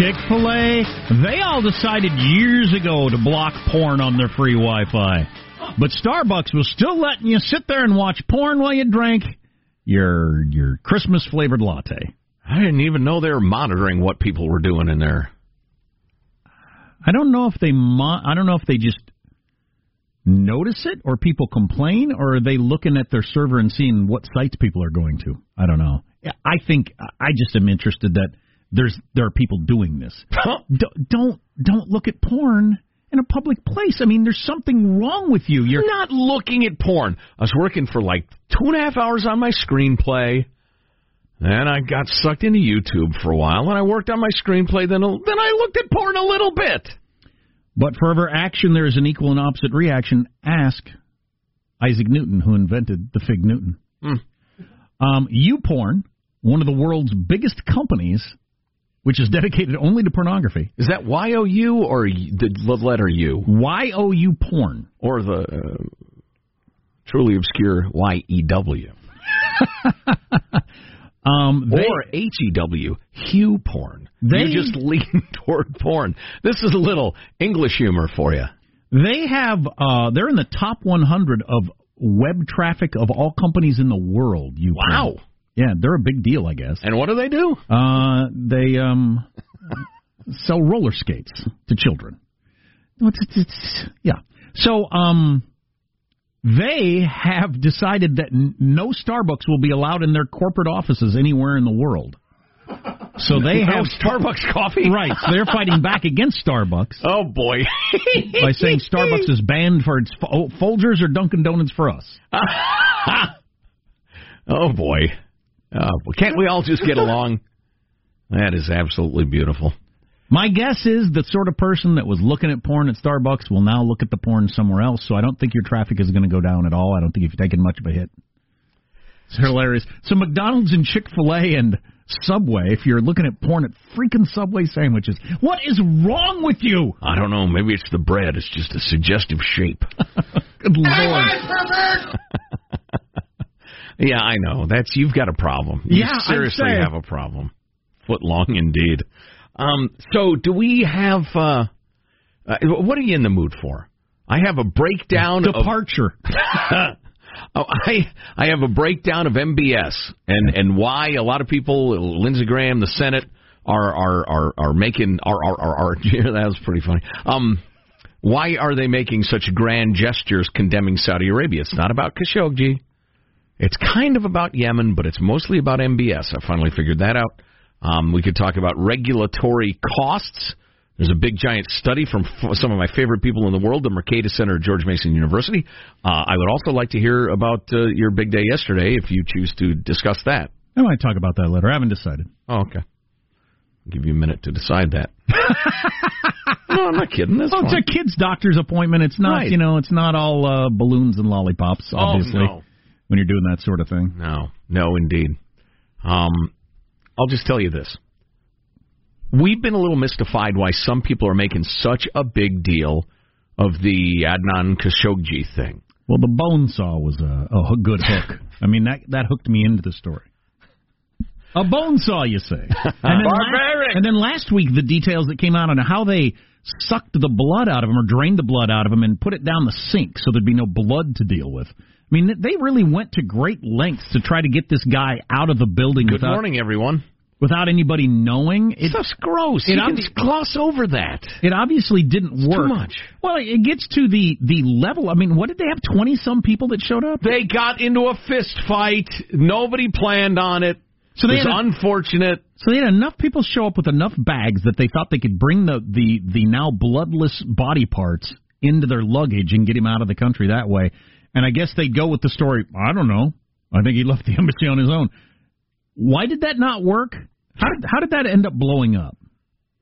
Chick fil A, they all decided years ago to block porn on their free Wi Fi. But Starbucks was still letting you sit there and watch porn while you drank your your Christmas flavored latte. I didn't even know they were monitoring what people were doing in there. I don't know if they mo- I don't know if they just notice it or people complain or are they looking at their server and seeing what sites people are going to. I don't know. I think I just am interested that there's there are people doing this. don't, don't don't look at porn in a public place. I mean, there's something wrong with you. You're not looking at porn. I was working for like two and a half hours on my screenplay. Then I got sucked into YouTube for a while, and I worked on my screenplay. Then, then I looked at porn a little bit. But for every action, there is an equal and opposite reaction. Ask Isaac Newton, who invented the Fig Newton. Mm. Um, YouPorn, one of the world's biggest companies, which is dedicated only to pornography. Is that Y O U or the letter U? Y O U porn. Or the uh, truly obscure Y E W. Um, they, or H E W, Hugh porn. They you just lean toward porn. This is a little English humor for you. They have uh, they're in the top 100 of web traffic of all companies in the world. You wow. Yeah, they're a big deal, I guess. And what do they do? Uh, they um sell roller skates to children. It's, it's, it's, yeah. So um they have decided that n- no Starbucks will be allowed in their corporate offices anywhere in the world. So they no have Starbucks coffee, right? So they're fighting back against Starbucks. Oh boy! by saying Starbucks is banned for its oh, Folgers or Dunkin' Donuts for us. oh boy! Oh, well, can't we all just get along? That is absolutely beautiful. My guess is the sort of person that was looking at porn at Starbucks will now look at the porn somewhere else. So I don't think your traffic is going to go down at all. I don't think you've taken much of a hit. It's hilarious. So McDonald's and Chick Fil A and Subway, if you're looking at porn at freaking Subway sandwiches, what is wrong with you? I don't know. Maybe it's the bread. It's just a suggestive shape. Good lord. yeah, I know. That's you've got a problem. You yeah, seriously have a problem. Foot long indeed. Um, so do we have? Uh, uh, what are you in the mood for? I have a breakdown. Departure. Of, oh, I I have a breakdown of MBS and and why a lot of people, Lindsey Graham, the Senate, are are are are making are are are, are that was pretty funny. Um, why are they making such grand gestures condemning Saudi Arabia? It's not about Khashoggi. It's kind of about Yemen, but it's mostly about MBS. I finally figured that out. Um, we could talk about regulatory costs. There's a big giant study from f- some of my favorite people in the world, the Mercatus Center at George Mason University. Uh, I would also like to hear about uh, your big day yesterday if you choose to discuss that. I might talk about that later. I haven't decided. Oh, okay. I'll give you a minute to decide that. no, I'm not kidding. That's oh, it's a kid's doctor's appointment. It's not, right. you know, it's not all uh, balloons and lollipops. Obviously, oh, no. When you're doing that sort of thing. No, no, indeed. Um, I'll just tell you this. We've been a little mystified why some people are making such a big deal of the Adnan Khashoggi thing. Well, the bone saw was a, a good hook. I mean, that that hooked me into the story. A bone saw, you say? And then, last, and then last week, the details that came out on how they sucked the blood out of him or drained the blood out of him and put it down the sink so there'd be no blood to deal with. I mean, they really went to great lengths to try to get this guy out of the building. Good without, morning, everyone. Without anybody knowing, it, stuff's gross. It you obvi- can gloss over that. It obviously didn't it's work. Too much. Well, it gets to the the level. I mean, what did they have? Twenty some people that showed up. They got into a fist fight. Nobody planned on it. So they it was unfortunate. So they had enough people show up with enough bags that they thought they could bring the the the now bloodless body parts into their luggage and get him out of the country that way. And I guess they'd go with the story. I don't know. I think he left the embassy on his own. Why did that not work? How did how did that end up blowing up?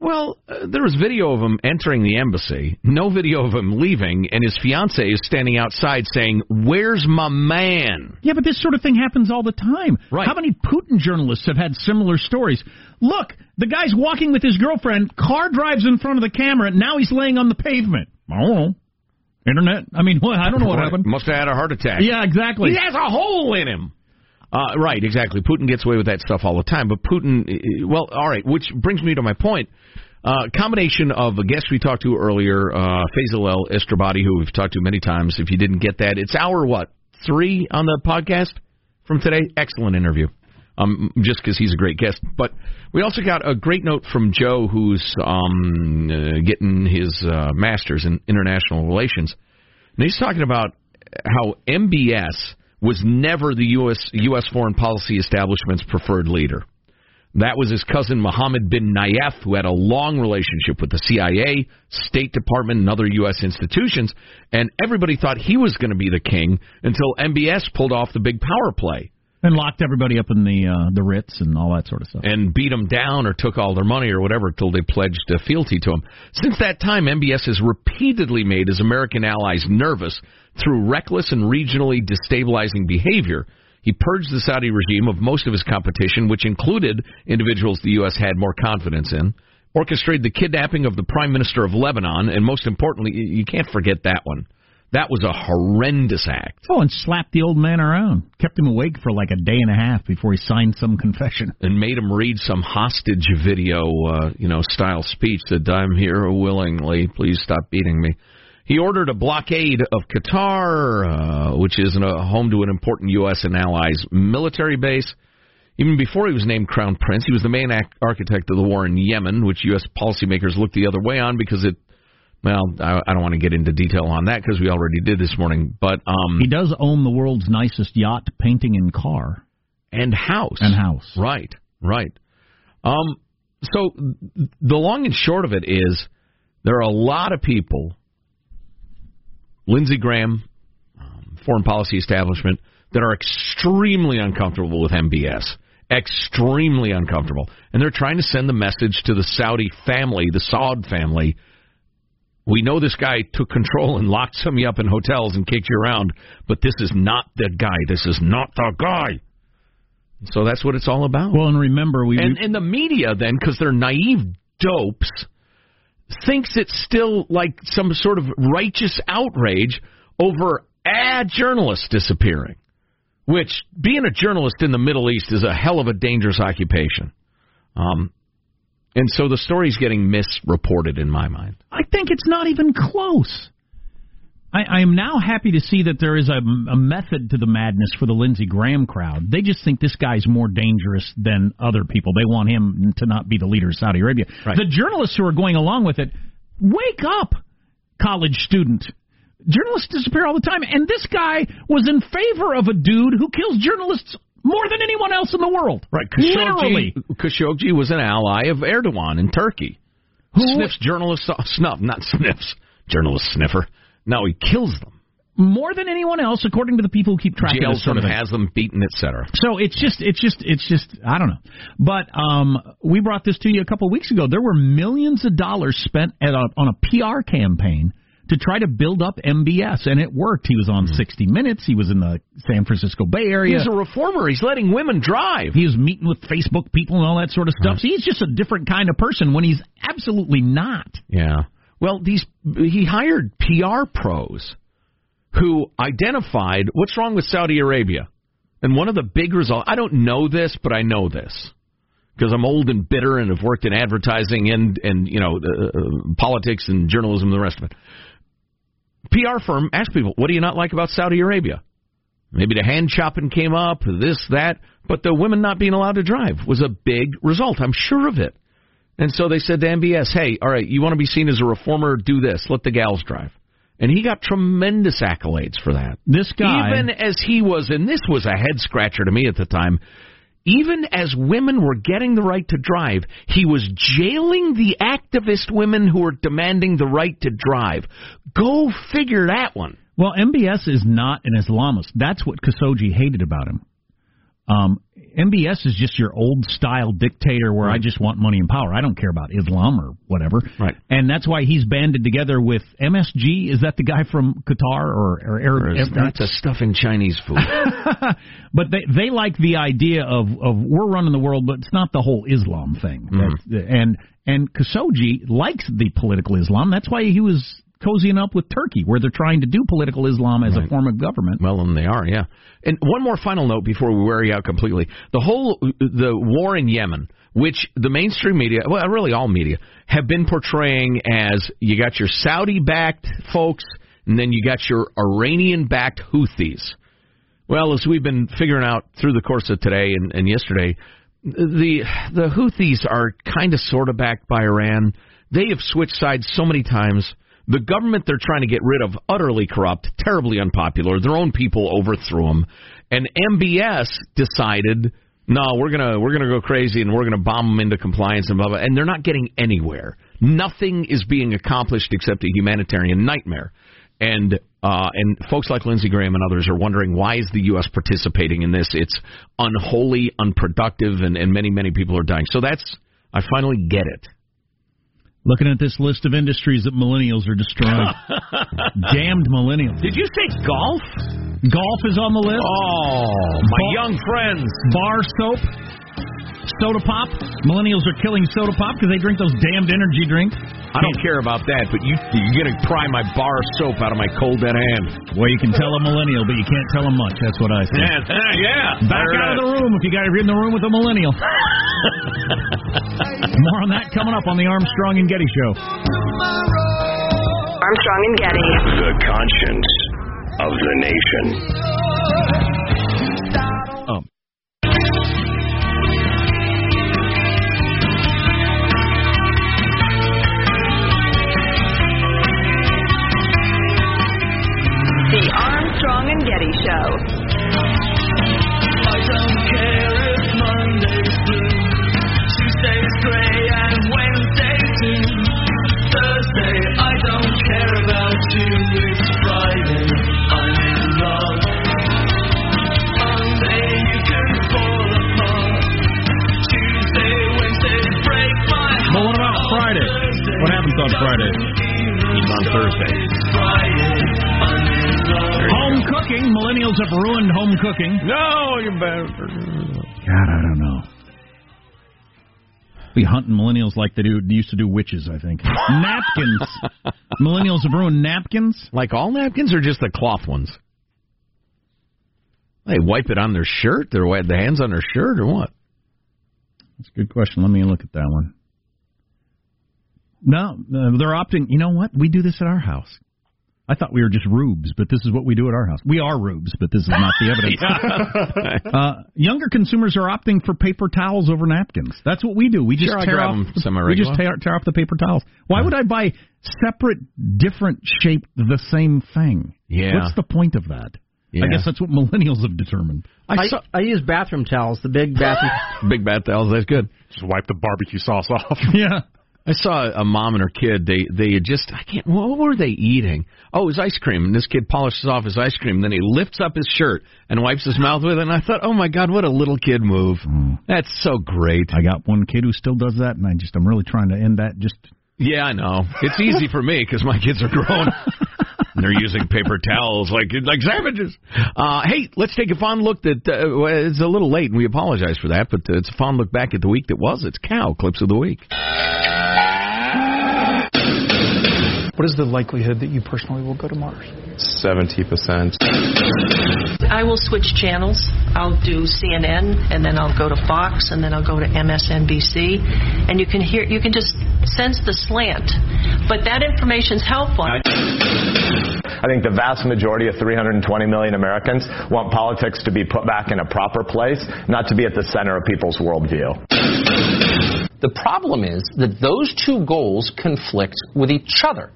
Well, uh, there was video of him entering the embassy, no video of him leaving, and his fiance is standing outside saying, "Where's my man?" Yeah, but this sort of thing happens all the time. Right. How many Putin journalists have had similar stories? Look, the guy's walking with his girlfriend, car drives in front of the camera, and now he's laying on the pavement. I don't know. Internet? I mean, what? I don't know what happened. Must have had a heart attack. Yeah, exactly. He has a hole in him. Uh, right, exactly. Putin gets away with that stuff all the time. But Putin, well, all right, which brings me to my point. Uh, combination of a guest we talked to earlier, uh, Feisal al-Istrabadi, who we've talked to many times. If you didn't get that, it's our what three on the podcast from today. Excellent interview. Um, just because he's a great guest, but we also got a great note from Joe, who's um, uh, getting his uh, master's in international relations, and he's talking about how MBS was never the U.S. U.S. foreign policy establishment's preferred leader. That was his cousin Mohammed bin Nayef, who had a long relationship with the CIA, State Department, and other U.S. institutions, and everybody thought he was going to be the king until MBS pulled off the big power play. And locked everybody up in the uh, the Ritz and all that sort of stuff. And beat them down or took all their money or whatever until they pledged uh, fealty to him. Since that time, MBS has repeatedly made his American allies nervous through reckless and regionally destabilizing behavior. He purged the Saudi regime of most of his competition, which included individuals the U.S. had more confidence in, orchestrated the kidnapping of the Prime Minister of Lebanon, and most importantly, you can't forget that one that was a horrendous act. Oh, and slapped the old man around. Kept him awake for like a day and a half before he signed some confession. And made him read some hostage video, uh, you know, style speech that I'm here willingly. Please stop beating me. He ordered a blockade of Qatar, uh, which is a home to an important U.S. and allies military base. Even before he was named crown prince, he was the main architect of the war in Yemen, which U.S. policymakers looked the other way on because it well, I, I don't want to get into detail on that because we already did this morning. But um, he does own the world's nicest yacht, painting, and car, and house, and house. Right, right. Um, so the long and short of it is, there are a lot of people, Lindsey Graham, um, foreign policy establishment, that are extremely uncomfortable with MBS extremely uncomfortable. And they're trying to send the message to the Saudi family, the Saud family, we know this guy took control and locked some of you up in hotels and kicked you around, but this is not the guy. This is not the guy. So that's what it's all about. Well, and remember, we and, and the media then, because they're naive dopes, thinks it's still like some sort of righteous outrage over a journalist disappearing. Which being a journalist in the Middle East is a hell of a dangerous occupation. Um, and so the story's getting misreported in my mind. I think it's not even close. I, I am now happy to see that there is a, a method to the madness for the Lindsey Graham crowd. They just think this guy's more dangerous than other people. They want him to not be the leader of Saudi Arabia. Right. The journalists who are going along with it, wake up, college student. Journalists disappear all the time, and this guy was in favor of a dude who kills journalists more than anyone else in the world. Right. Khashoggi, Literally. Khashoggi was an ally of Erdogan in Turkey. Who sniffs journalists snuff, not sniffs, journalist sniffer. No, he kills them. More than anyone else, according to the people who keep track of this sort of has them beaten, etc. So it's just, it's just, it's just, I don't know. But um, we brought this to you a couple of weeks ago. There were millions of dollars spent at a, on a PR campaign to try to build up MBS, and it worked. He was on mm-hmm. 60 Minutes. He was in the San Francisco Bay Area. He's a reformer. He's letting women drive. He was meeting with Facebook people and all that sort of stuff. Right. So he's just a different kind of person when he's absolutely not. Yeah. Well, these he hired PR pros who identified what's wrong with Saudi Arabia. And one of the big results, I don't know this, but I know this because I'm old and bitter and have worked in advertising and and you know uh, uh politics and journalism and the rest of it. PR firm asked people, what do you not like about Saudi Arabia? Maybe the hand chopping came up, this, that, but the women not being allowed to drive was a big result. I'm sure of it. And so they said to MBS, hey, all right, you want to be seen as a reformer? Do this. Let the gals drive. And he got tremendous accolades for that. This guy. Even as he was, and this was a head scratcher to me at the time, even as women were getting the right to drive, he was jailing the activist women who were demanding the right to drive. Go figure that one. Well, MBS is not an Islamist. That's what Khashoggi hated about him. Um, MBS is just your old style dictator where right. I just want money and power. I don't care about Islam or whatever. Right. And that's why he's banded together with MSG. Is that the guy from Qatar or, or Arab? Or is that the stuff in Chinese food? but they they like the idea of of we're running the world, but it's not the whole Islam thing. Mm-hmm. And and Khashoggi likes the political Islam. That's why he was cozying up with Turkey, where they're trying to do political Islam as Right. a form of government. Well, and they are, yeah. And one more final note before we wear you out completely: the whole the war in Yemen, which the mainstream media, well, really all media, have been portraying as you got your Saudi-backed folks, and then you got your Iranian-backed Houthis. Well, as we've been figuring out through the course of today and, and yesterday, the the Houthis are kind of sort of backed by Iran. They have switched sides so many times. The government they're trying to get rid of utterly corrupt, terribly unpopular. Their own people overthrew them, and MBS decided, no, we're gonna we're gonna go crazy and we're gonna bomb them into compliance and blah blah. And they're not getting anywhere. Nothing is being accomplished except a humanitarian nightmare. And uh, and folks like Lindsey Graham and others are wondering why is the U.S. participating in this? It's unholy, unproductive, and, and many many people are dying. So that's I finally get it. Looking at this list of industries that millennials are destroying. Damned millennials. Did you say golf? Golf is on the list. Oh, my Ball- young friends. Bar soap. Soda pop. Millennials are killing soda pop because they drink those damned energy drinks. I don't care about that, but you you're gonna pry my bar of soap out of my cold dead hand. Well, you can tell a millennial, but you can't tell them much. That's what I say. Yeah, yeah. Back out of the room if you got if you're in the room with a millennial. More on that coming up on the Armstrong and Getty Show. Armstrong and Getty. The conscience of the nation. Be hunting millennials like they do they used to do witches. I think napkins. millennials have ruined napkins. Like all napkins or just the cloth ones? They wipe it on their shirt. They're wipe the hands on their shirt or what? That's a good question. Let me look at that one. No, uh, they're opting. You know what? We do this at our house. I thought we were just rubes, but this is what we do at our house. We are rubes, but this is not the evidence. uh, younger consumers are opting for paper towels over napkins. That's what we do. We just Sure, tear grab off. 'em the- we just tear, tear off the paper towels. Why would I buy separate, different shaped, the same thing? Yeah. What's the point of that? Yeah. I guess that's what millennials have determined. I, I, saw I use bathroom towels, the big bathroom. big bad towels. That's good. Just wipe the barbecue sauce off. Yeah. I saw a mom and her kid. They they had just I can't. What were they eating? Oh, it was ice cream. And this kid polishes off his ice cream. Then he lifts up his shirt and wipes his mouth with it. And I thought, oh my god, what a little kid move. That's so great. I got one kid who still does that, and I just I'm really trying to end that. Just Yeah, I know. It's easy for me because my kids are grown. And They're using paper towels like like savages. Uh, hey, let's take a fond look. That uh, it's a little late, and we apologize for that. But it's a fond look back at the week that was. It's cow clips of the week. What is the likelihood that you personally will go to Mars? 70%. I will switch channels. I'll do CNN, and then I'll go to Fox, and then I'll go to MSNBC, and you can hear, you can just sense the slant. But that information's helpful. I think the vast majority of 320 million Americans want politics to be put back in a proper place, not to be at the center of people's worldview. The problem is that those two goals conflict with each other.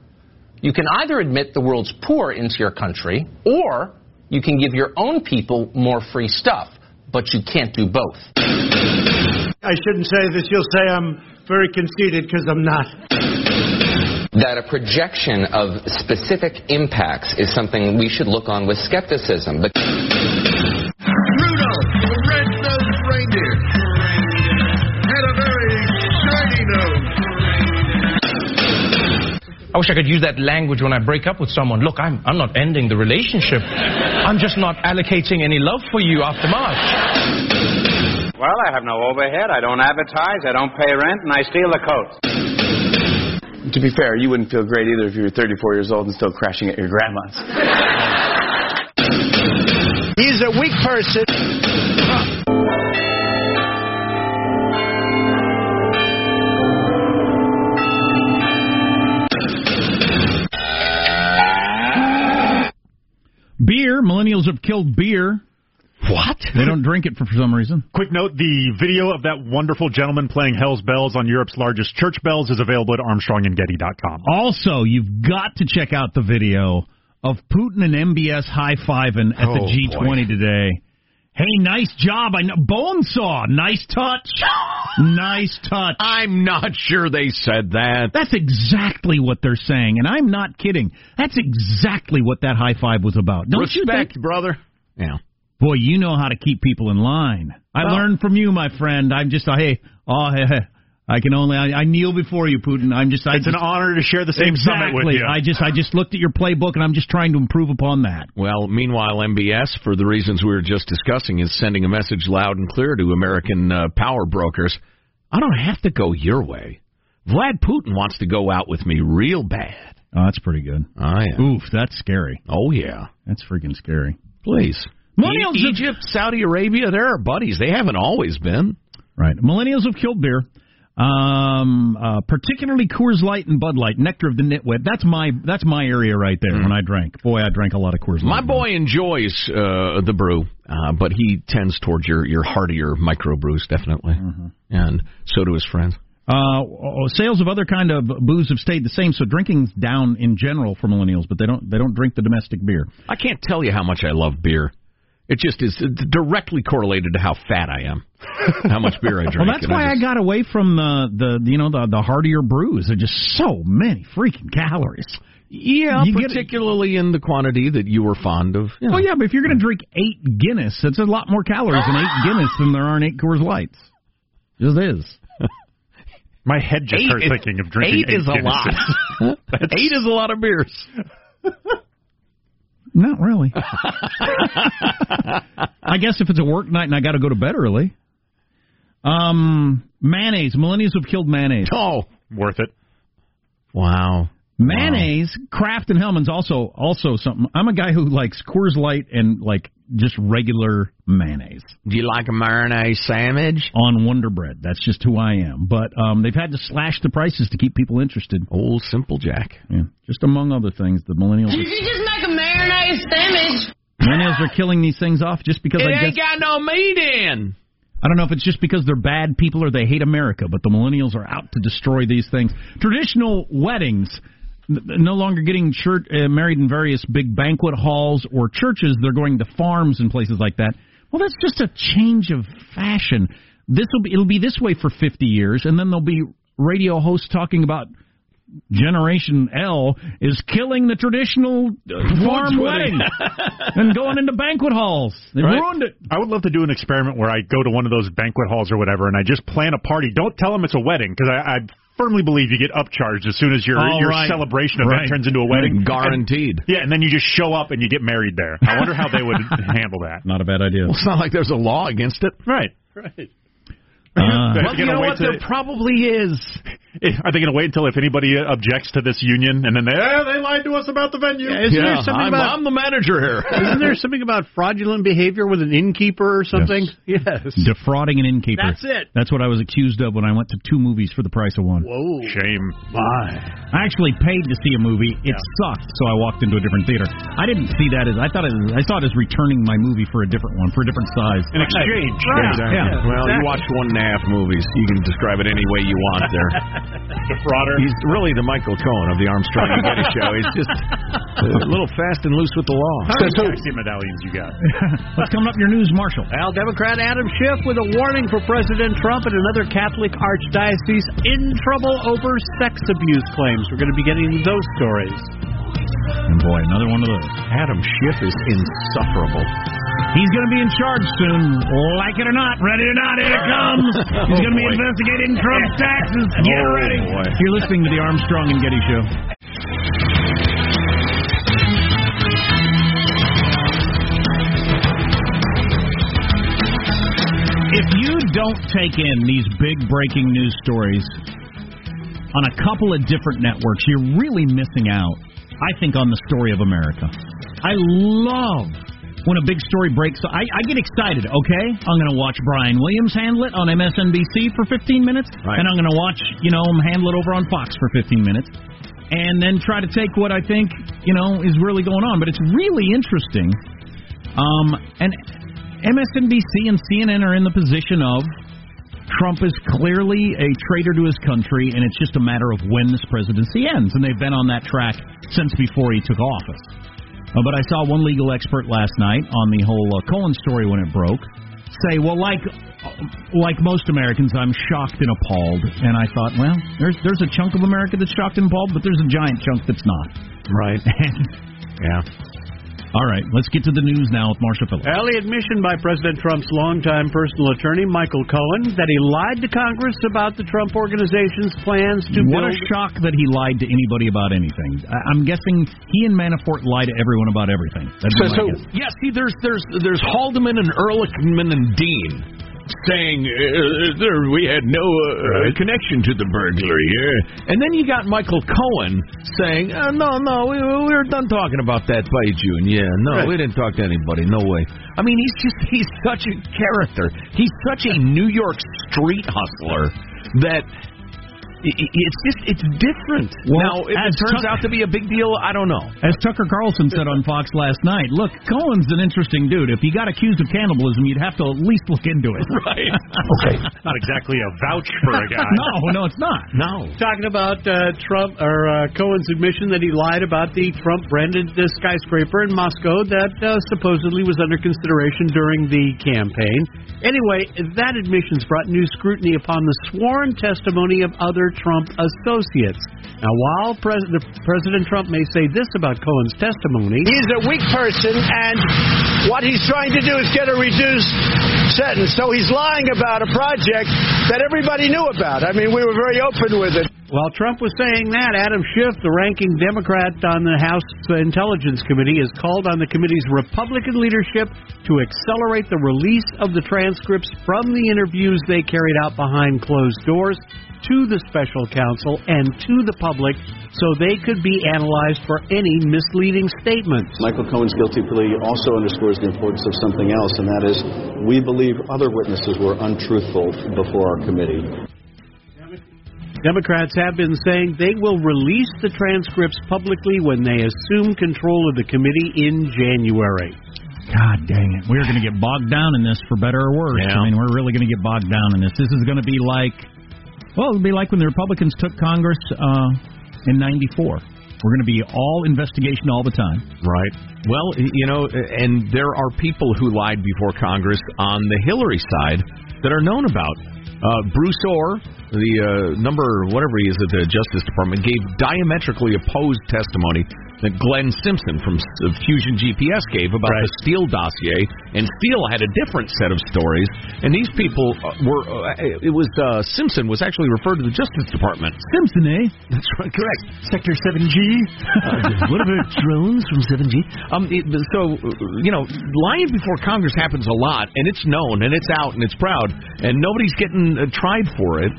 You can either admit the world's poor into your country, or you can give your own people more free stuff, but you can't do both. I shouldn't say this. You'll say I'm very conceited because I'm not. That a projection of specific impacts is something we should look on with skepticism. But I wish I could use that language when I break up with someone. Look, I'm, I'm not ending the relationship. I'm just not allocating any love for you after March. Well, I have no overhead. I don't advertise. I don't pay rent, and I steal the coats. to be fair, you wouldn't feel great either if you were 34 years old and still crashing at your grandma's. He's a weak person. Beer. Millennials have killed beer. What? They don't drink it for, for some reason. Quick note: the video of that wonderful gentleman playing Hell's Bells on Europe's largest church bells is available at ArmstrongandGetty.com. Also, you've got to check out the video of Putin and MBS high fiving at Oh, the G20 boy. today. Hey, nice job. I know. Bonesaw. Nice touch. nice touch. I'm not sure they said that. That's exactly what they're saying, and I'm not kidding. That's exactly what that high five was about. Don't you Respect, think? brother. Yeah. Boy, you know how to keep people in line. I Well- learned from you, my friend. I'm just, uh, hey, oh, hey, hey, I can only, I, I kneel before you, Putin. I'm just, I It's just, an honor to share the same exactly. summit with you. I just, I just looked at your playbook, and I'm just trying to improve upon that. Well, meanwhile, MBS, for the reasons we were just discussing, is sending a message loud and clear to American uh, power brokers. I don't have to go your way. Vlad Putin wants to go out with me real bad. Oh, that's pretty good. Oh, yeah. Oof, that's scary. Oh, yeah. That's freaking scary. Please. Millennials E- have- Egypt, Saudi Arabia, they're our buddies. They haven't always been. Right. Millennials have killed beer. Um, uh, particularly Coors Light and Bud Light, nectar of the nitwit. That's my that's my area right there. When I drank, boy, I drank a lot of Coors Light. My boy enjoys uh, the brew, uh, but he tends towards your, your heartier microbrews, definitely. And so do his friends. Uh, oh, sales of other kind of booze have stayed the same, so drinking's down in general for millennials, but they don't they don't drink the domestic beer. I can't tell you how much I love beer. It just is directly correlated to how fat I am, how much beer I drink. Well, that's And why I, just- got away from the the you know the the heartier brews. They're just so many freaking calories. Yeah, You get- particularly in the quantity that you were fond of. Oh yeah, but if you're going to drink eight Guinness, it's a lot more calories in eight Guinness than there are in eight Coors Lights. Just is. My head just Eight hurt is- thinking of drinking eight is a lot. Eight is a lot of beers. Not really. I guess if it's a work night and I got to go to bed early. Um, mayonnaise. Millennials have killed mayonnaise. Oh, worth it. Wow. Mayonnaise, Kraft and Hellmann's also also something. I'm a guy who likes Coors Light and like just regular mayonnaise Do you like a mayonnaise sandwich? on Wonder Bread. That's just who I am. But um, they've had to slash the prices to keep people interested. Old Simple Jack. Yeah, just among other things, the millennials. You just make a mayonnaise sandwich. millennials are killing these things off just because It I ain't guess got no meat in. I don't know if it's just because they're bad people or they hate America, but the millennials are out to destroy these things. Traditional weddings, no longer getting church, uh, married in various big banquet halls or churches. They're going to farms and places like that. Well, that's just a change of fashion. This will be it'll be this way for 50 years, and then there'll be radio hosts talking about Generation L is killing the traditional uh, farm wedding. wedding and going into banquet halls. They Right. ruined it. I would love to do an experiment where I go to one of those banquet halls or whatever, and I just plan a party. Don't tell them it's a wedding because I, I firmly believe you get upcharged as soon as your Oh, your right. celebration event Right. turns into a wedding. Guaranteed. And- yeah, and then you just show up and you get married there. I wonder how they would handle that. Not a bad idea. Well, it's not like there's a law against it. Right. Right. Uh, Are Well, you know what? There probably is. Are they going to wait until if anybody uh, objects to this union, and then they eh, they lied to us about the venue? Yeah, isn't there something I'm, about I'm the manager here. isn't there something about fraudulent behavior with an innkeeper or something? Yes. Defrauding an innkeeper. That's it. That's what I was accused of when I went to two movies for the price of one. Whoa. Shame. My. I actually paid to see a movie. It sucked, so I walked into a different theater. I didn't see that as I thought it was, I saw it as returning my movie for a different one, for a different size. An exchange. Right. Yeah. Well, you watched one and a half movies. You can describe it any way you want there. Defrauder. He's really the Michael Cohen of the Armstrong and Getty show. He's just a little fast and loose with the law. How many taxi medallions you got? What's coming up in your news, Marshall? Well, Democrat Adam Schiff with a warning for President Trump and another Catholic archdiocese in trouble over sex abuse claims. We're going to be getting those stories. And boy, another one of those. Adam Schiff is insufferable. He's going to be in charge soon. Like it or not, ready or not, here it comes. Oh, He's going to be investigating Trump's taxes. Oh, Get Oh, ready. boy. You're listening to the Armstrong and Getty Show. If you don't take in these big breaking news stories, on a couple of different networks, you're really missing out, I think, on the story of America. I love when a big story breaks. I, I get excited, okay? I'm going to watch Brian Williams handle it on MSNBC for 15 minutes, Right. and I'm going to watch, you know, him handle it over on Fox for 15 minutes, and then try to take what I think, you know, is really going on. But it's really interesting. Um, and MSNBC and CNN are in the position of Trump is clearly a traitor to his country, and it's just a matter of when this presidency ends. And they've been on that track since before he took office. Uh, but I saw one legal expert last night on the whole uh, Cohen story when it broke say, well, like like most Americans, I'm shocked and appalled. And I thought, well, there's there's a chunk of America that's shocked and appalled, but there's a giant chunk that's not. Right. yeah. All right, let's get to the news now with Marshall Phillips. Early admission by President Trump's longtime personal attorney, Michael Cohen, that he lied to Congress about the Trump organization's plans to What a shock that he lied to anybody about anything. I- I'm guessing he and Manafort lie to everyone about everything. That'd So, be so guess. yeah, see, there's there's there's Haldeman and Ehrlichman and Dean saying uh, there we had no uh, connection to the burglary here, and then you got Michael Cohen saying, uh, no, no, we, we were done talking about that by June. Yeah, no, Right. we didn't talk to anybody. No way. I mean, he's just he's such a character. He's such a New York street hustler that. I- i- It's just it's different. now, if it as turns Tuck- out to be a big deal, I don't know. As Tucker Carlson said on Fox last night, look, Cohen's an interesting dude. If he got accused of cannibalism, you'd have to at least look into it. Right. Okay. Not exactly a vouch for a guy. no, no, it's not. No. Talking about uh, Trump or uh, Cohen's admission that he lied about the Trump branded uh, skyscraper in Moscow that uh, supposedly was under consideration during the campaign. Anyway, that admission's brought new scrutiny upon the sworn testimony of other Trump associates. Now, while Pres- the President Trump may say this about Cohen's testimony, He's a weak person, and what he's trying to do is get a reduced sentence. So he's lying about a project that everybody knew about. I mean, we were very open with it. While Trump was saying that, Adam Schiff, the ranking Democrat on the House Intelligence Committee, has called on the committee's Republican leadership to accelerate the release of the transcripts from the interviews they carried out behind closed doors to the special counsel and to the public so they could be analyzed for any misleading statements. Michael Cohen's guilty plea also underscores the importance of something else, and that is we believe other witnesses were untruthful before our committee. Democrats have been saying they will release the transcripts publicly when they assume control of the committee in January. God dang it. We're going to get bogged down in this for better or worse. Yeah. I mean, we're really going to get bogged down in this. This is going to be like, well, it'll be like when the Republicans took Congress uh, in 94. We're going to be all investigation all the time. Right. Well, you know, and there are people who lied before Congress on the Hillary side that are known about. Uh, Bruce Ohr, the uh, number whatever he is at the Justice Department, gave diametrically opposed testimony that Glenn Simpson from Fusion GPS gave about the Steele dossier, and Steele had a different set of stories. And these people uh, were. Uh, it was uh, Simpson was actually referred to the Justice Department. Simpson, eh? That's right, correct. Sector 7G. Uh, what about drones from 7G? Um, it, so, uh, you know, lying before Congress happens a lot, and it's known, and it's out, and it's proud, and nobody's getting uh, tried for it.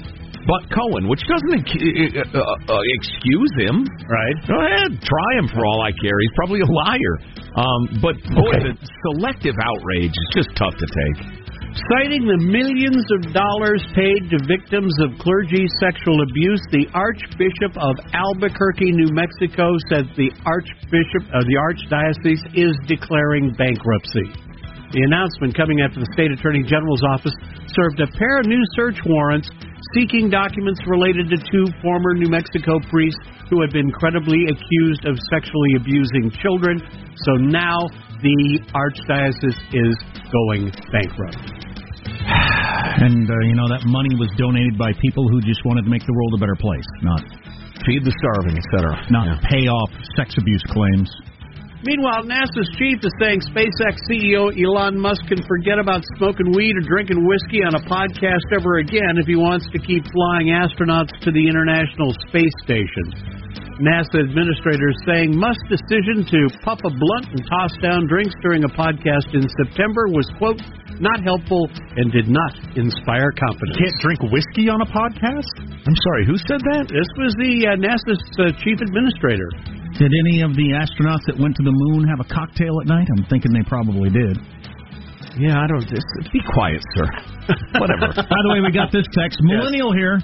But Cohen, which doesn't uh, uh, uh, excuse him, right? Go ahead, try him for all I care. He's probably a liar. Um, but boy, the selective outrage is just tough to take. Citing the millions of dollars paid to victims of clergy sexual abuse, the Archbishop of Albuquerque, New Mexico, says the Archbishop, uh, the Archdiocese is declaring bankruptcy. The announcement coming after the state attorney general's office served a pair of new search warrants seeking documents related to two former New Mexico priests who had been credibly accused of sexually abusing children. So now the Archdiocese is going bankrupt. And, uh, you know, that money was donated by people who just wanted to make the world a better place, not feed the starving, etc. Not pay off sex abuse claims. Meanwhile, NASA's chief is saying SpaceX CEO Elon Musk can forget about smoking weed or drinking whiskey on a podcast ever again if he wants to keep flying astronauts to the International Space Station. NASA administrators saying Musk's decision to puff a blunt and toss down drinks during a podcast in September was, quote, not helpful and did not inspire confidence. Can't drink whiskey on a podcast? I'm sorry, who said that? This was the uh, NASA's uh, chief administrator. Did any of the astronauts that went to the moon have a cocktail at night? I'm thinking they probably did. Yeah, I don't. Just, be quiet, sir. Whatever. By the way, we got this text. Millennial here.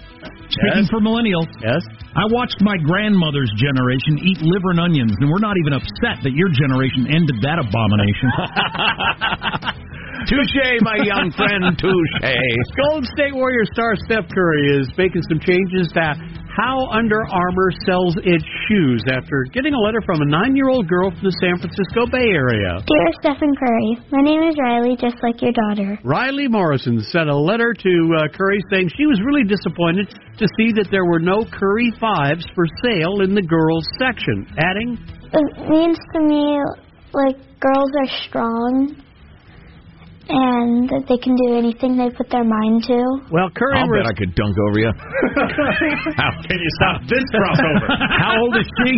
Speaking Yes. for millennials. Yes. I watched my grandmother's generation eat liver and onions, and we're not even upset that your generation ended that abomination. Touche, my young friend. Touche. Golden State Warrior star Steph Curry is making some changes to how Under Armour sells its shoes after getting a letter from a nine-year-old girl from the San Francisco Bay Area. Dear Stephen Curry, my name is Riley, just like your daughter. Riley Morrison sent a letter to uh, Curry saying she was really disappointed to see that there were no Curry fives for sale in the girls section, adding, It means to me like girls are strong and that they can do anything they put their mind to. "Well, Curry I'll bet I could dunk over you. How can you stop this crossover? How old is she?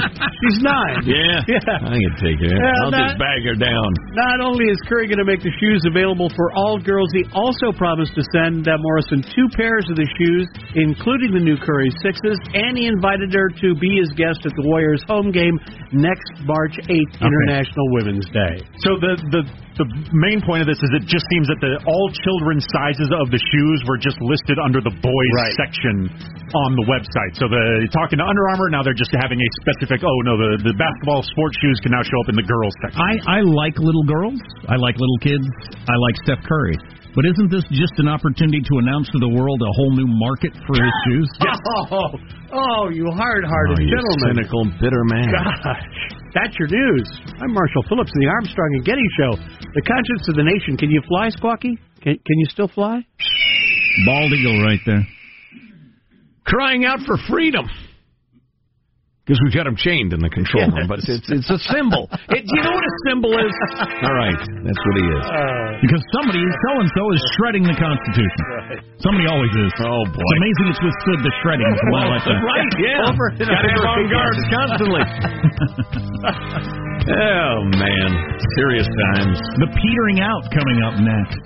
she's nine. Yeah, Yeah. I can take her. Yeah, I'll that- just bag her down. Not only is Curry going to make the shoes available for all girls, he also promised to send uh, Morrison two pairs of the shoes, including the new Curry sixes, and he invited her to be his guest at the Warriors home game next March 8th, International Women's Day. So the the the main point of this is it just seems that the all children's sizes of the shoes were just listed under the boys Right. section on the website. So the talking to Under Armour now they're just having a specific. Oh no, the the basketball sports shoes can now show up in the girls section. I, I like little girls. I like little kids. I like Steph Curry. But isn't this just an opportunity to announce to the world a whole new market for his shoes? Oh, oh, you hard-hearted Oh, you gentleman. cynical, bitter man. Gosh, that's your news. I'm Marshall Phillips in the Armstrong and Getty Show. The conscience of the nation. Can you fly, Squawky? Can, can you still fly? Bald eagle right there. Crying out for freedom. Because we've got him chained in the control room, but it's it's a symbol. It, do you know what a symbol is? All right, that's what he is. Uh, because somebody, so and so, is shredding the Constitution. Somebody always is. Oh boy, It's amazing it's withstood the shredding. for a while like that. right? Yeah, Over and got to over be on guard constantly. oh man, serious times. The petering out coming up next.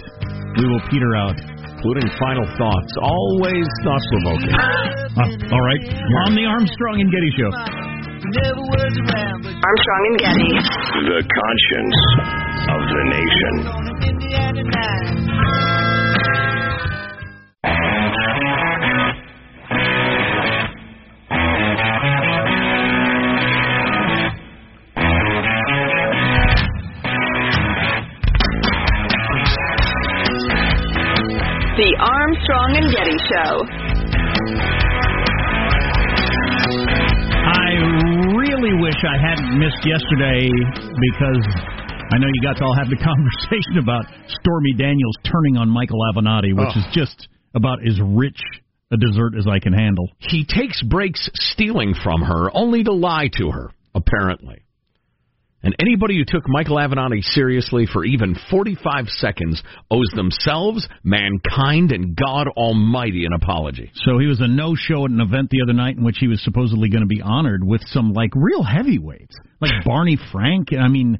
We will peter out. Including final thoughts, always thought provoking. Uh, all right, on the Armstrong and Getty Show. Armstrong and Getty. The conscience of the nation. Armstrong and Getty Show. I really wish I hadn't missed yesterday because I know you got to all have the conversation about Stormy Daniels turning on Michael Avenatti, which Oh. is just about as rich a dessert as I can handle. He takes breaks stealing from her, only to lie to her, apparently. And anybody who took Michael Avenatti seriously for even 45 seconds owes themselves, mankind, and God Almighty an apology. So he was a no-show at an event the other night in which he was supposedly going to be honored with some like real heavyweights, like Barney Frank. I mean,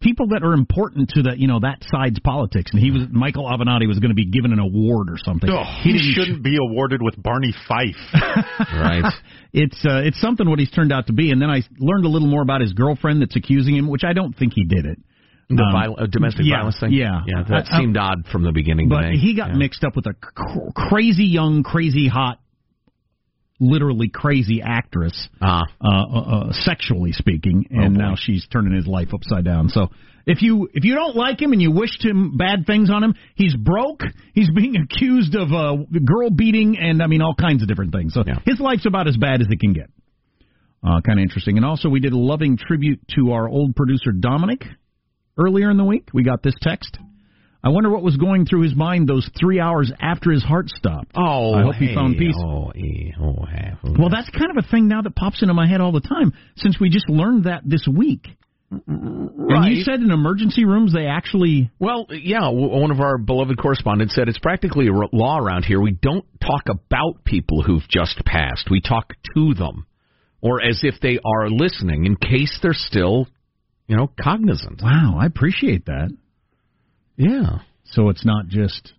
people that are important to the you know that side's politics. And he was Michael Avenatti was going to be given an award or something. he, didn't shouldn't be awarded with Barney Fife. Right. it's uh, it's something what he's turned out to be. And then I learned a little more about his girlfriend that's accusing him, which I don't think he did it. The Um, viol- uh, domestic yeah, violence thing? Yeah, Yeah, that I- I- seemed odd from the beginning. But to me. he got Yeah. mixed up with a cr- crazy young, crazy hot, literally crazy actress, Ah. uh, uh, uh, sexually speaking, and Oh, now she's turning his life upside down. So if you if you don't like him and you wished him bad things on him, he's broke. He's being accused of uh, girl beating and I mean all kinds of different things. So his life's about as bad as it can get. Uh, kind of interesting. And also, we did a loving tribute to our old producer Dominic earlier in the week. We got this text. I wonder what was going through his mind those three hours after his heart stopped. Oh, I hope hey, he found peace. Oh, eh, oh, half. Well, that's kind of a thing now that pops into my head all the time since we just learned that this week. Right. And you said in emergency rooms they actually. Well, yeah, one of our beloved correspondents said it's practically a law around here. We don't talk about people who've just passed. We talk to them, or as if they are listening, in case they're still, you know, cognizant. Wow, I appreciate that. Yeah. So it's not just,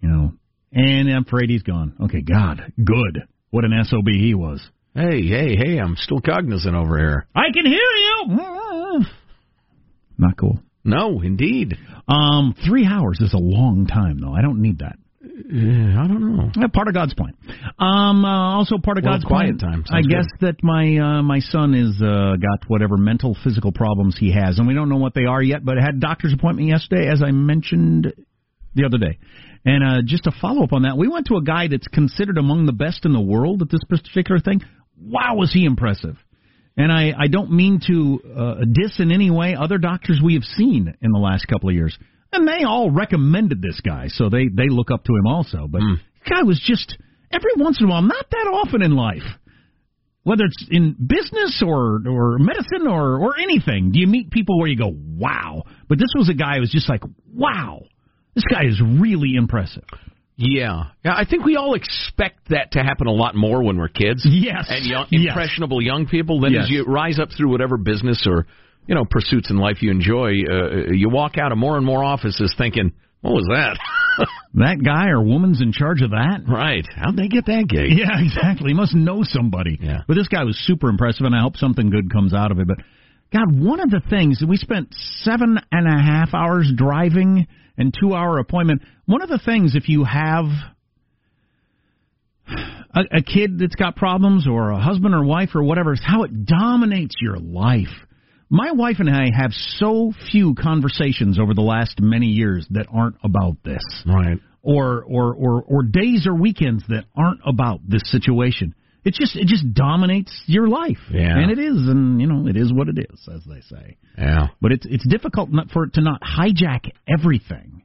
you know, and I'm afraid he's gone. Okay, God, good. What an SOB he was. Hey, hey, hey, I'm still cognizant over here. I can hear you. Not cool. No, indeed. Um, three hours is a long time, though. I don't need that. Uh, I don't know. Yeah, part of God's plan. Um, uh, also part of Well, God's quiet plan. time. I Sounds guess that my uh, my son is uh, got whatever mental physical problems he has, and we don't know what they are yet. But I had a doctor's appointment yesterday, as I mentioned the other day. And uh, just to follow up on that, we went to a guy that's considered among the best in the world at this particular thing. Wow, was he impressive! And I, I don't mean to uh, diss in any way other doctors we have seen in the last couple of years. And they all recommended this guy, so they, they look up to him also. But the guy was just, every once in a while, not that often in life, whether it's in business or, or medicine or, or anything, do you meet people where you go, wow. But this was a guy who was just like, wow, this guy is really impressive. Yeah, yeah. I think we all expect that to happen a lot more when we're kids. Yes. and young, Yes. impressionable young people. Then Yes. as you rise up through whatever business or you know pursuits in life you enjoy, uh, you walk out of more and more offices thinking, "What was that?" That guy or woman's in charge of that? right? How'd they get that gig? Yeah, exactly. He must know somebody. Yeah. But this guy was super impressive, and I hope something good comes out of it. But God, one of the things we spent seven and a half hours driving and two hour appointment. One of the things, if you have a, a kid that's got problems or a husband or wife or whatever, is how it dominates your life. My wife and I have so few conversations over the last many years that aren't about this Right. or or or or days or weekends that aren't about this situation. It just it just dominates your life. Yeah. And it is and you know, it is what it is as they say. Yeah. But it's it's difficult not for it to not hijack everything.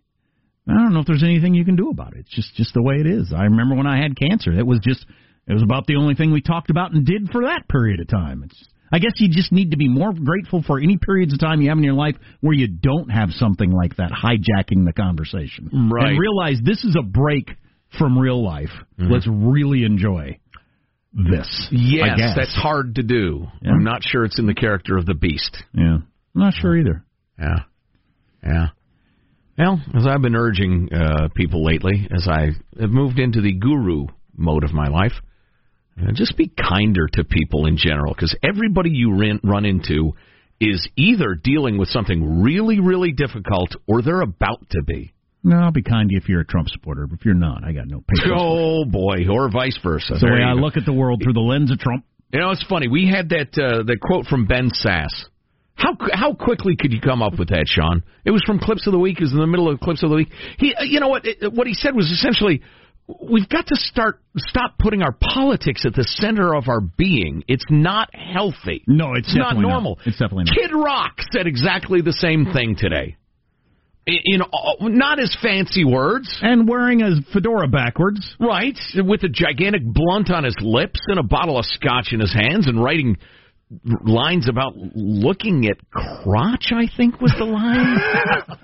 I don't know if there's anything you can do about it. It's just just the way it is. I remember when I had cancer. It was just it was about the only thing we talked about and did for that period of time. It's I guess you just need to be more grateful for any periods of time you have in your life where you don't have something like that hijacking the conversation. Right. And realize this is a break from real life. Mm-hmm. Let's really enjoy this. Yes, that's hard to do. Yeah. I'm not sure it's in the character of the beast. Yeah. I'm not sure either. Yeah. Yeah. Well, as I've been urging uh, people lately, as I have moved into the guru mode of my life, just be kinder to people in general, because everybody you run into is either dealing with something really, really difficult, or they're about to be. No, I'll be kind to you if you're a Trump supporter, but if you're not, I got no patience. Oh boy, or vice versa. That's the way I go. look at the world through the lens of Trump. You know, it's funny. We had that uh, that quote from Ben Sasse. How how quickly could you come up with that, Sean? It was from Clips of the Week. It was in the middle of Clips of the Week. He, uh, you know what? It, what he said was essentially, we've got to start stop putting our politics at the center of our being. It's not healthy. No, it's, not definitely normal. It's definitely not. Kid Rock said exactly the same thing today. In, in all- not as fancy words. And wearing a fedora backwards. Right, with a gigantic blunt on his lips and a bottle of scotch in his hands and writing lines about looking at crotch, I think was the line.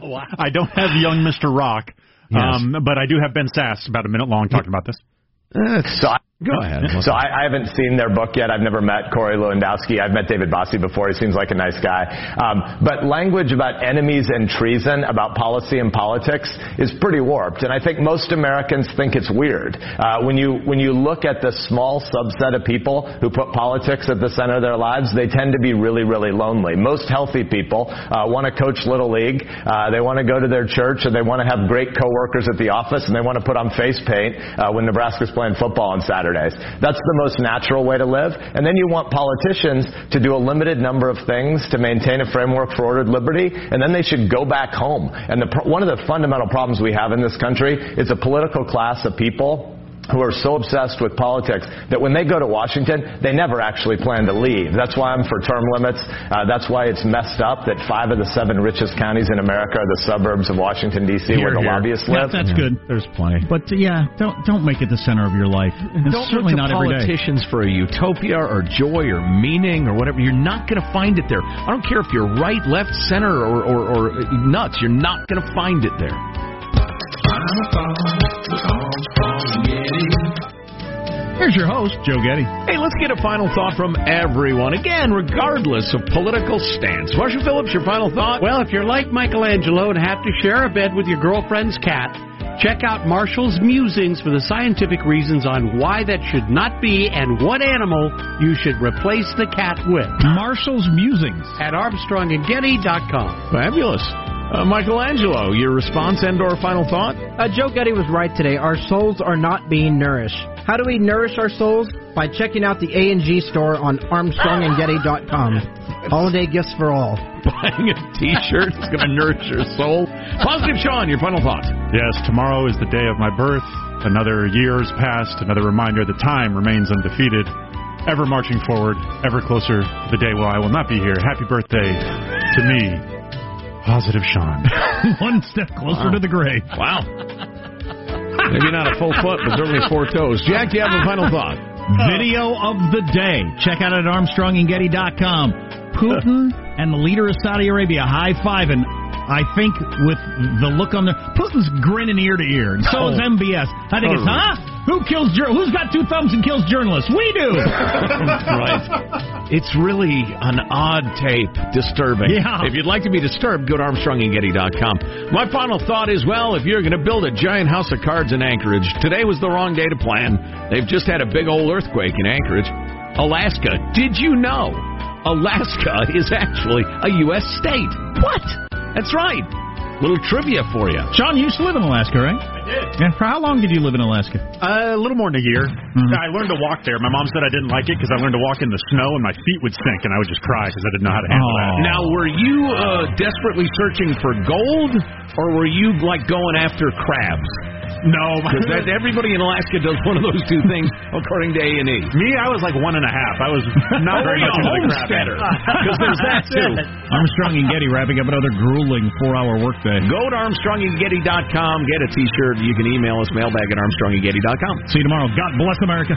I don't have young Mr. Rock, Yes. um, but I do have Ben Sasse about a minute long talking about this. So I, Go ahead. So I, I haven't seen their book yet. I've never met Corey Lewandowski. I've met David Bossie before. He seems like a nice guy. Um, but language about enemies and treason, about policy and politics, is pretty warped. And I think most Americans think it's weird. Uh, when you when you look at the small subset of people who put politics at the center of their lives, they tend to be really really lonely. Most healthy people uh, want to coach little league. Uh, they want to go to their church, and they want to have great coworkers at the office, and they want to put on face paint uh, when Nebraska's playing football on Saturdays. That's the most natural way to live. And then you want politicians to do a limited number of things to maintain a framework for ordered liberty, and then they should go back home. And the, one of the fundamental problems we have in this country is a political class of people who are so obsessed with politics that when they go to Washington, they never actually plan to leave. That's why I'm for term limits. Uh, that's why it's messed up that five of the seven richest counties in America are the suburbs of Washington D.C. where the lobbyists Yeah, live. that's good. There's plenty. But uh, yeah, don't don't make it the center of your life. And Don't certainly look to not every day. politicians for a utopia or joy or meaning or whatever. You're not going to find it there. I don't care if you're right, left, center, or, or, or nuts. You're not going to find it there. Here's your host, Joe Getty. Hey, let's get a final thought from everyone. Again, regardless of political stance. Marshall Phillips, your final thought? Well, if you're like Michael Angelo and have to share a bed with your girlfriend's cat, check out Marshall's musings for the scientific reasons on why that should not be and what animal you should replace the cat with. Marshall's musings at ArmstrongandGetty.com. Fabulous. Uh, Michael Angelo, your response and or final thought? Uh, Joe Getty was right today. Our souls are not being nourished. How do we nourish our souls? By checking out the A&G store on ArmstrongandGetty.com. Holiday gifts for all. Buying a T-shirt is going to nourish your soul. Positive Sean, your final thought? Yes, tomorrow is the day of my birth. Another year has passed. Another reminder that time remains undefeated. Ever marching forward, ever closer to the day where I will not be here. Happy birthday to me, Positive Sean. One step closer to the grave. Wow. Maybe not a full foot, but certainly four toes. Jack, do you have a final thought? Video of the day. Check out it at ArmstrongandGetty.com. Putin and the leader of Saudi Arabia high fiving. I think with the look on their Putin's grinning ear to ear, and so is Oh. MBS. I think it's Totally. huh? Who kills jour- Who's got two thumbs and kills journalists? We do. right. It's really an odd tape, disturbing. Yeah. If you'd like to be disturbed, go to ArmstrongandGetty.com. My final thought is, well, if you're going to build a giant house of cards in Anchorage, today was the wrong day to plan. They've just had a big old earthquake in Anchorage. Alaska. Did you know Alaska is actually a U.S. state? What? That's right. Little trivia for you. Sean, you used to live in Alaska, right? I did. Yeah. For how long did you live in Alaska? Uh, a little more than a year. I learned to walk there. My mom said I didn't like it because I learned to walk in the snow and my feet would sink and I would just cry because I didn't know how to handle that. Now, were you uh, desperately searching for gold, or were you like going after crabs? No, because that, everybody in Alaska does one of those two things, according to A and E. Me, I was like one and a half. I was not very much into the crab. homesteader. Because there's that too. Armstrong and Getty wrapping up another grueling four-hour workday. Go to ArmstrongandGetty.com, get a T-shirt. You can email us mailbag at ArmstrongandGetty.com. See you tomorrow. God bless America.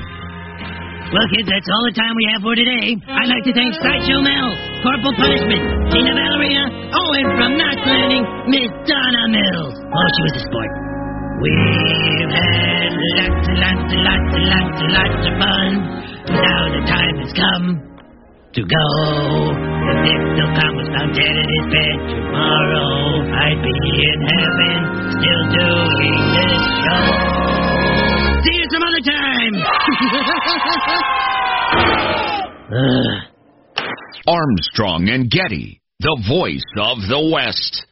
Well, kids, that's all the time we have for today. I'd like to thank Sideshow Mel, Corporal Punishment, Tina Valeria, oh, and from Knots Landing, Miss Donna Mills. Oh, she was a sport. We've had lots and lots and lots and lots and lots of fun. Now the time has come to go. If Bill Khan was found dead in his bed tomorrow, I'd be in heaven, still doing this show. See you some other time. Armstrong and Getty, the voice of the West.